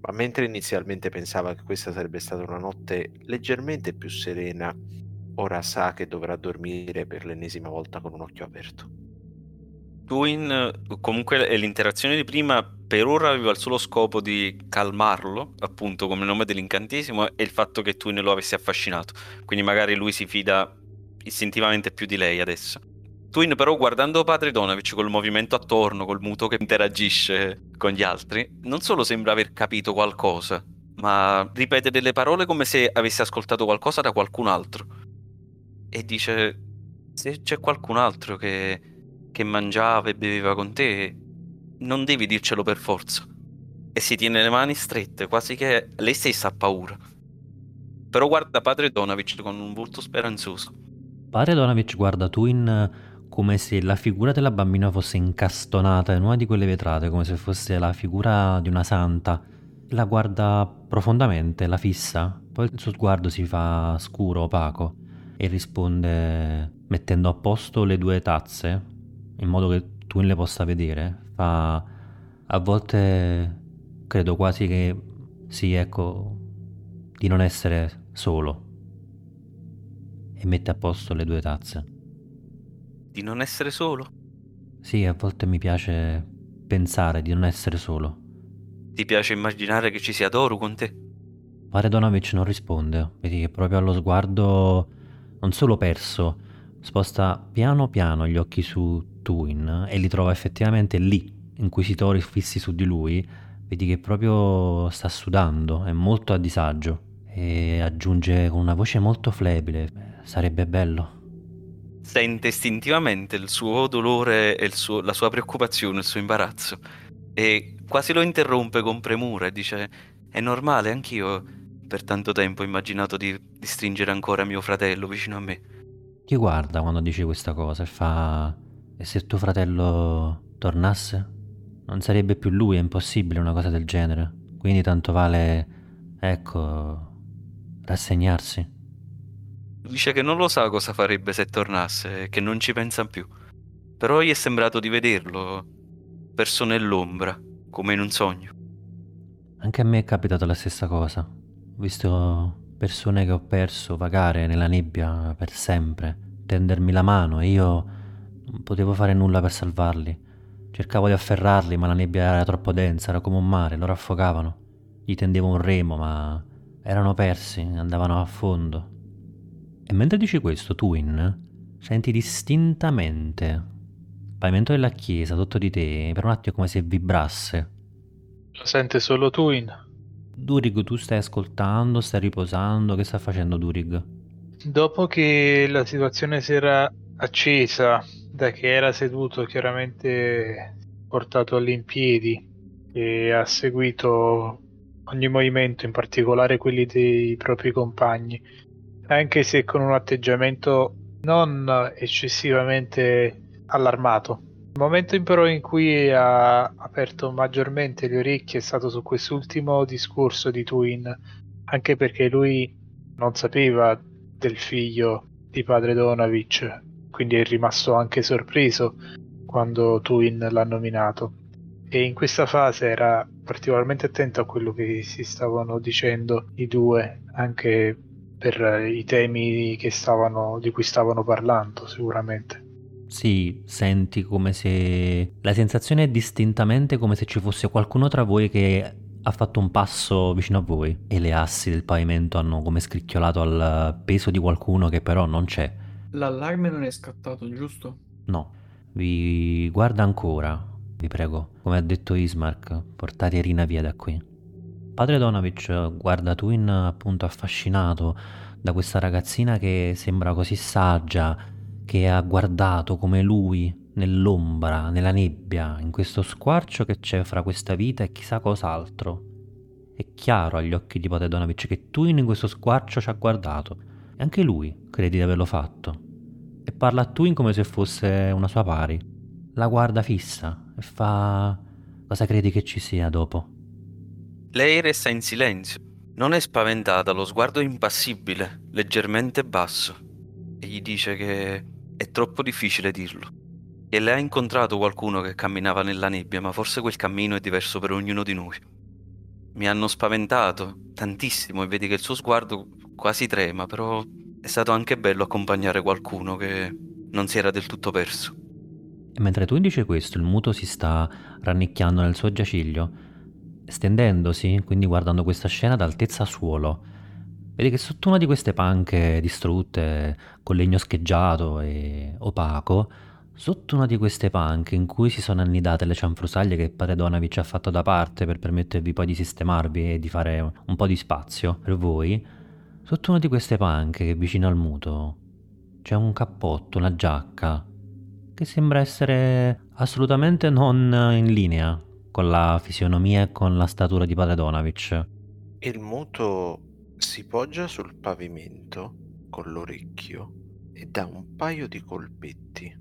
Ma mentre inizialmente pensava che questa sarebbe stata una notte leggermente più serena, ora sa che dovrà dormire per l'ennesima volta con un occhio aperto. Twin, comunque l'interazione di prima per ora aveva il solo scopo di calmarlo, appunto come nome dell'incantesimo, e il fatto che Twin lo avesse affascinato. Quindi magari lui si fida istintivamente più di lei adesso. Twin però guardando padre Donavic col movimento attorno, col muto che interagisce con gli altri, non solo sembra aver capito qualcosa, ma ripete delle parole come se avesse ascoltato qualcosa da qualcun altro. E dice, se c'è qualcun altro che, che mangiava e beveva con te, non devi dircelo per forza. E si tiene le mani strette, quasi che lei stessa ha paura. Però guarda padre Donavic con un volto speranzoso. Padre Donavic guarda Twin come se la figura della bambina fosse incastonata in una di quelle vetrate, come se fosse la figura di una santa. La guarda profondamente, la fissa, poi il suo sguardo si fa scuro, opaco, e risponde mettendo a posto le due tazze, in modo che tu le possa vedere. Fa a volte credo quasi che sì, ecco, di non essere solo. E mette a posto le due tazze di non essere solo? Sì, a volte mi piace pensare di non essere solo. Ti piace immaginare che ci sia Doru con te? Pare Donavic non risponde, vedi che proprio allo sguardo non solo perso, sposta piano piano gli occhi su Twin e li trova effettivamente lì, inquisitori fissi su di lui, vedi che proprio sta sudando, è molto a disagio. E aggiunge con una voce molto flebile, sarebbe bello sente istintivamente il suo dolore e suo, la sua preoccupazione, il suo imbarazzo. E quasi lo interrompe con premura e dice è normale, anch'io per tanto tempo ho immaginato di, di stringere ancora mio fratello vicino a me. Ti guarda quando dice questa cosa e fa e se tuo fratello tornasse? Non sarebbe più lui, è impossibile una cosa del genere. Quindi tanto vale, ecco, rassegnarsi. Dice che non lo sa cosa farebbe se tornasse e che non ci pensa più. Però gli è sembrato di vederlo, perso nell'ombra, come in un sogno. Anche a me è capitata la stessa cosa. Ho visto persone che ho perso vagare nella nebbia per sempre, tendermi la mano e io non potevo fare nulla per salvarli. Cercavo di afferrarli, ma la nebbia era troppo densa, era come un mare, loro affogavano. Gli tendevo un remo, ma erano persi, andavano a fondo. E mentre dici questo, Twin, senti distintamente il pavimento della chiesa sotto di te per un attimo come se vibrasse. Lo sente solo Twin? Durig, tu stai ascoltando, stai riposando, che sta facendo Durig? Dopo che la situazione si era accesa, da che era seduto chiaramente portato all'impiedi e ha seguito ogni movimento, in particolare quelli dei propri compagni, anche se con un atteggiamento non eccessivamente allarmato. Il momento però in cui ha aperto maggiormente le orecchie è stato su quest'ultimo discorso di Twin, anche perché lui non sapeva del figlio di padre Donavic, quindi è rimasto anche sorpreso quando Twin l'ha nominato. E in questa fase era particolarmente attento a quello che si stavano dicendo i due, anche per i temi stavano, di cui stavano parlando, sicuramente. Sì, senti come se... La sensazione è distintamente come se ci fosse qualcuno tra voi che ha fatto un passo vicino a voi e le assi del pavimento hanno come scricchiolato al peso di qualcuno che però non c'è. L'allarme non è scattato, giusto? No. Vi guarda ancora, vi prego. Come ha detto Ismark, portate Irina via da qui. Padre Donovic guarda Twin appunto affascinato da questa ragazzina che sembra così saggia, che ha guardato come lui nell'ombra, nella nebbia, in questo squarcio che c'è fra questa vita e chissà cos'altro. È chiaro agli occhi di Padre Donovic che Twin in questo squarcio ci ha guardato e anche lui crede di averlo fatto. E parla a Twin come se fosse una sua pari. La guarda fissa e fa... Cosa credi che ci sia dopo? Lei resta in silenzio. Non è spaventata, lo sguardo è impassibile, leggermente basso. E gli dice che è troppo difficile dirlo. Che le ha incontrato qualcuno che camminava nella nebbia, ma forse quel cammino è diverso per ognuno di noi. Mi hanno spaventato tantissimo e vedi che il suo sguardo quasi trema, però è stato anche bello accompagnare qualcuno che non si era del tutto perso. E mentre tu dici questo, il muto si sta rannicchiando nel suo giaciglio, stendendosi, quindi guardando questa scena ad altezza suolo. Vedi che sotto una di queste panche distrutte, con legno scheggiato e opaco, sotto una di queste panche in cui si sono annidate le cianfrusaglie che padre Donavic ha fatto da parte per permettervi poi di sistemarvi e di fare un po' di spazio per voi, sotto una di queste panche che vicino al muto c'è un cappotto, una giacca che sembra essere assolutamente non in linea con la fisionomia e con la statura di padre Donavic. Il muto si poggia sul pavimento con l'orecchio e dà un paio di colpetti.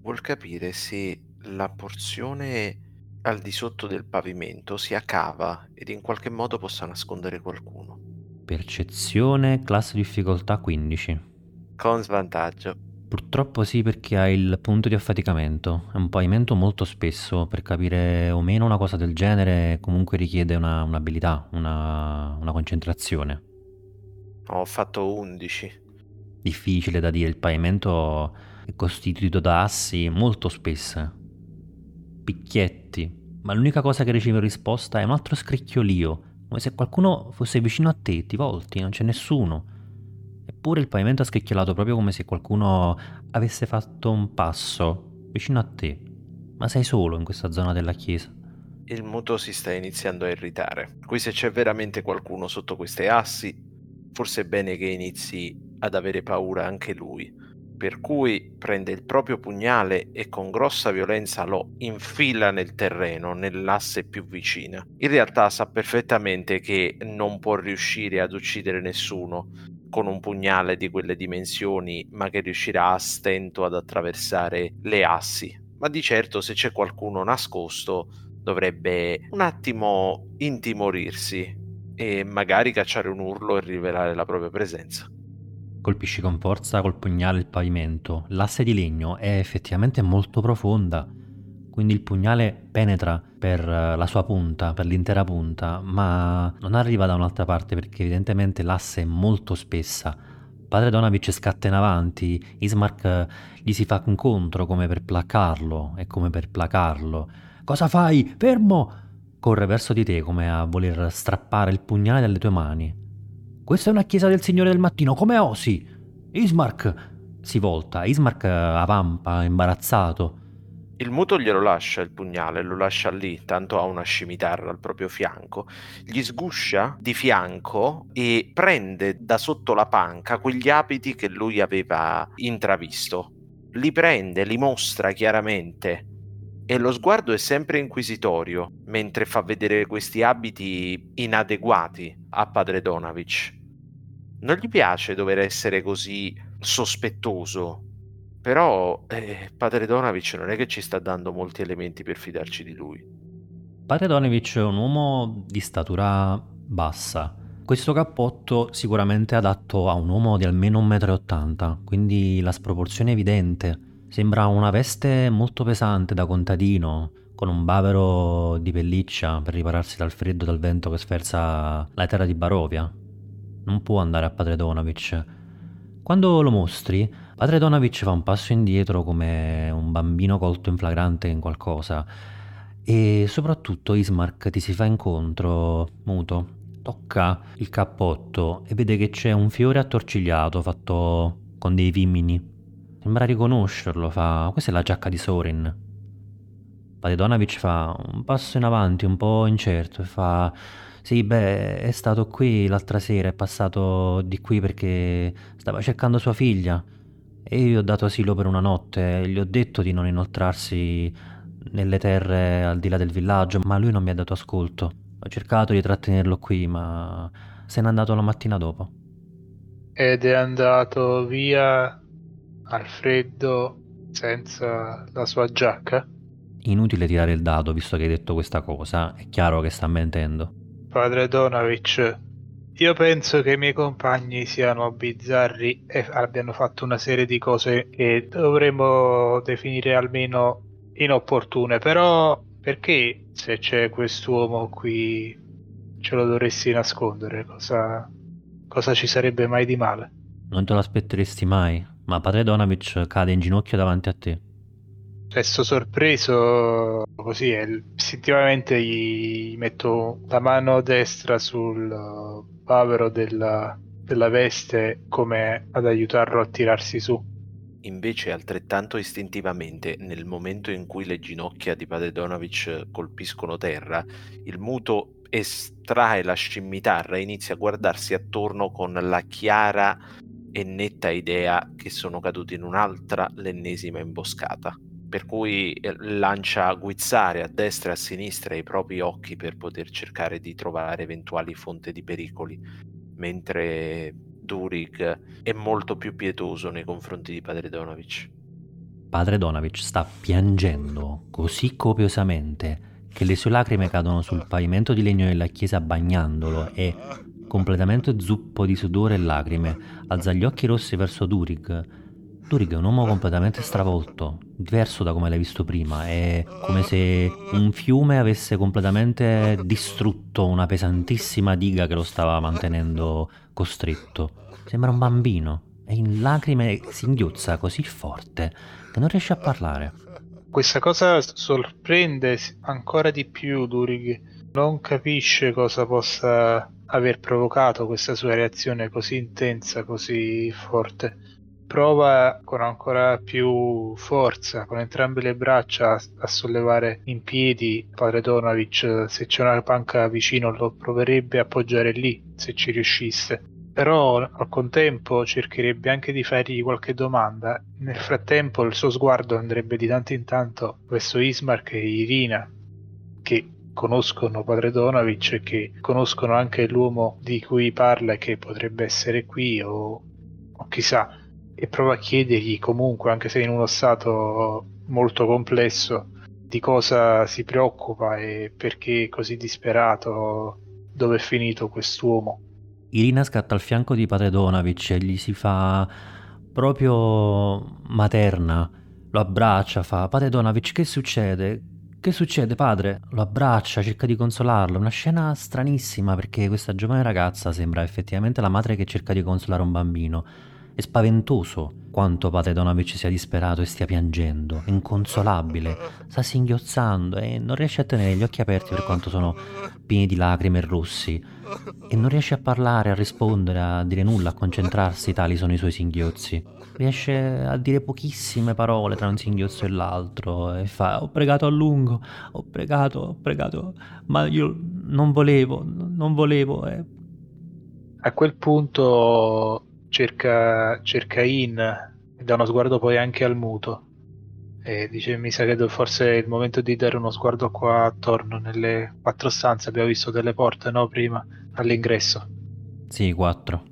Vuol capire se la porzione al di sotto del pavimento sia cava ed in qualche modo possa nascondere qualcuno. Percezione, classe difficoltà 15. Con svantaggio. Purtroppo sì, perché hai il punto di affaticamento. È un pavimento molto spesso. Per capire o meno una cosa del genere comunque richiede una, un'abilità, una, una concentrazione. Ho fatto 11. Difficile da dire, il pavimento è costituito da assi molto spesse, picchietti, ma l'unica cosa che riceve risposta è un altro scricchiolio, come se qualcuno fosse vicino a te, ti volti, non c'è nessuno. Eppure il pavimento ha scricchiolato proprio come se qualcuno avesse fatto un passo vicino a te, ma sei solo in questa zona della chiesa. Il muto si sta iniziando a irritare. Qui se c'è veramente qualcuno sotto queste assi, forse è bene che inizi ad avere paura anche lui. Per cui prende il proprio pugnale e con grossa violenza lo infila nel terreno, nell'asse più vicina. In realtà sa perfettamente che non può riuscire ad uccidere nessuno con un pugnale di quelle dimensioni, ma che riuscirà a stento ad attraversare le assi. Ma di certo se c'è qualcuno nascosto dovrebbe un attimo intimorirsi e magari cacciare un urlo e rivelare la propria presenza. Colpisci con forza col pugnale il pavimento. L'asse di legno è effettivamente molto profonda, quindi il pugnale penetra per eh, la sua punta, per l'intera punta, ma non arriva da un'altra parte perché evidentemente l'asse è molto spessa. Padre Donavic scatta in avanti, Ismark eh, gli si fa incontro come per placarlo e come per placarlo. Cosa fai? Fermo! Corre verso di te come a voler strappare il pugnale dalle tue mani. Questa è una chiesa del Signore del Mattino, come osi? Ismark! Si volta, Ismark avampa, imbarazzato. Il muto glielo lascia il pugnale, lo lascia lì, tanto ha una scimitarra al proprio fianco. Gli sguscia di fianco e prende da sotto la panca quegli abiti che lui aveva intravisto. Li prende, li mostra chiaramente e lo sguardo è sempre inquisitorio mentre fa vedere questi abiti inadeguati a padre Donavic. Non gli piace dover essere così sospettoso però eh, padre Donavic non è che ci sta dando molti elementi per fidarci di lui. Padre Donavic è un uomo di statura bassa, Questo cappotto sicuramente è adatto a un uomo di almeno 1,80 m, quindi la sproporzione è evidente. Sembra una veste molto pesante da contadino, con un bavero di pelliccia per ripararsi dal freddo e dal vento che sferza la terra di Barovia. Non può andare a Padre Donavic. Quando lo mostri, Padre Donavic fa un passo indietro come un bambino colto in flagrante in qualcosa. E soprattutto Ismark ti si fa incontro, muto. Tocca il cappotto e vede che c'è un fiore attorcigliato fatto con dei vimini. Sembra riconoscerlo, fa... Questa è la giacca di Sorin. Padedonavic fa un passo in avanti, un po' incerto, e fa... Sì, beh, è stato qui l'altra sera, è passato di qui perché stava cercando sua figlia. E io gli ho dato asilo per una notte, gli ho detto di non inoltrarsi nelle terre al di là del villaggio, ma lui non mi ha dato ascolto. Ho cercato di trattenerlo qui, ma se n'è andato la mattina dopo. Ed è andato via al freddo senza la sua giacca? Inutile tirare il dado visto che hai detto questa cosa, è chiaro che sta mentendo. Padre Donavic, io penso che i miei compagni siano bizzarri e abbiano fatto una serie di cose che dovremmo definire almeno inopportune, però perché se c'è quest'uomo qui ce lo dovresti nascondere? Cosa, cosa ci sarebbe mai di male? Non te lo aspetteresti mai, ma padre Donavic cade in ginocchio davanti a te. Resto sorpreso, così e istintivamente gli metto la mano destra sul bavero della, della veste come ad aiutarlo a tirarsi su. Invece, altrettanto istintivamente, nel momento in cui le ginocchia di Padre Donovic colpiscono terra, il muto estrae la scimitarra e inizia a guardarsi attorno con la chiara e netta idea che sono caduti in un'altra, l'ennesima imboscata per cui eh, lancia guizzare a destra e a sinistra i propri occhi per poter cercare di trovare eventuali fonti di pericoli, mentre Durig è molto più pietoso nei confronti di Padre Donovic. Padre Donovic sta piangendo così copiosamente che le sue lacrime cadono sul pavimento di legno della chiesa bagnandolo e, completamente zuppo di sudore e lacrime, alza gli occhi rossi verso Durig, Turing è un uomo completamente stravolto, diverso da come l'hai visto prima, è come se un fiume avesse completamente distrutto una pesantissima diga che lo stava mantenendo costretto. Sembra un bambino, è in lacrime e singhiozza così forte che non riesce a parlare. Questa cosa sorprende ancora di più Durig. Non capisce cosa possa aver provocato questa sua reazione così intensa, così forte prova con ancora più forza, con entrambe le braccia, a sollevare in piedi padre Donavic. Se c'è una panca vicino lo proverebbe a appoggiare lì, se ci riuscisse. Però al contempo cercherebbe anche di fargli qualche domanda. Nel frattempo il suo sguardo andrebbe di tanto in tanto verso Ismark e Irina, che conoscono padre Donavic e che conoscono anche l'uomo di cui parla che potrebbe essere qui o, o chissà e prova a chiedergli comunque, anche se in uno stato molto complesso, di cosa si preoccupa e perché è così disperato, dove è finito quest'uomo. Irina scatta al fianco di padre Donavic e gli si fa proprio materna, lo abbraccia, fa padre Donavic che succede? Che succede padre? Lo abbraccia, cerca di consolarlo, una scena stranissima perché questa giovane ragazza sembra effettivamente la madre che cerca di consolare un bambino. È spaventoso quanto padre Donavic sia disperato e stia piangendo, inconsolabile, sta singhiozzando e non riesce a tenere gli occhi aperti per quanto sono pieni di lacrime e rossi. E non riesce a parlare, a rispondere, a dire nulla, a concentrarsi, tali sono i suoi singhiozzi. Riesce a dire pochissime parole tra un singhiozzo e l'altro e fa ho pregato a lungo, ho pregato, ho pregato, ma io non volevo, non volevo. Eh. A quel punto cerca, cerca In e dà uno sguardo poi anche al muto e dice mi sa che forse è il momento di dare uno sguardo qua attorno nelle quattro stanze abbiamo visto delle porte no prima all'ingresso sì quattro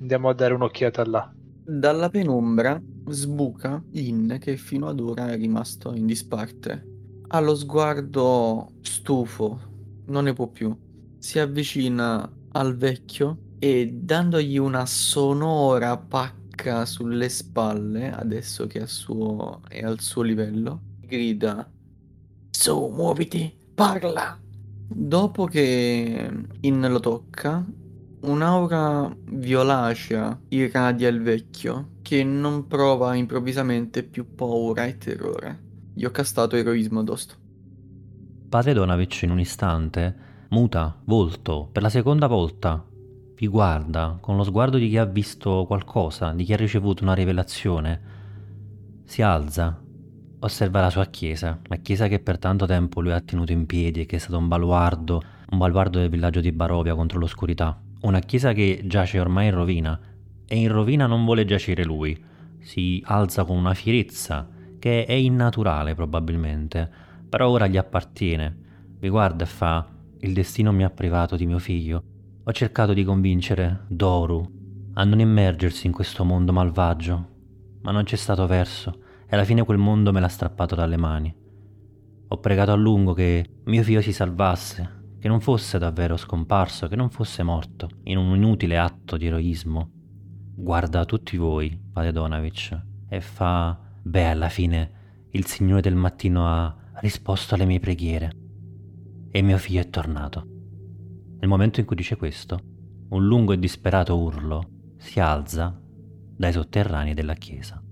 andiamo a dare un'occhiata là dalla penombra sbuca In che fino ad ora è rimasto in disparte ha lo sguardo stufo non ne può più si avvicina al vecchio e dandogli una sonora pacca sulle spalle, adesso che suo, è al suo livello, grida Su, muoviti, parla. Dopo che In lo tocca, un'aura violacea irradia il vecchio, che non prova improvvisamente più paura e terrore. Gli ho castato eroismo addosso. Padre Donavich in un istante muta volto per la seconda volta. Vi guarda con lo sguardo di chi ha visto qualcosa, di chi ha ricevuto una rivelazione. Si alza, osserva la sua chiesa, la chiesa che per tanto tempo lui ha tenuto in piedi e che è stato un baluardo, un baluardo del villaggio di Barovia contro l'oscurità. Una chiesa che giace ormai in rovina e in rovina non vuole giacere lui. Si alza con una fierezza che è innaturale probabilmente, però ora gli appartiene. Vi guarda e fa: Il destino mi ha privato di mio figlio. Ho cercato di convincere Doru a non immergersi in questo mondo malvagio, ma non c'è stato verso e alla fine quel mondo me l'ha strappato dalle mani. Ho pregato a lungo che mio figlio si salvasse, che non fosse davvero scomparso, che non fosse morto in un inutile atto di eroismo. Guarda tutti voi, padre Donavich, e fa: Beh, alla fine il Signore del mattino ha risposto alle mie preghiere e mio figlio è tornato. Nel momento in cui dice questo, un lungo e disperato urlo si alza dai sotterranei della chiesa.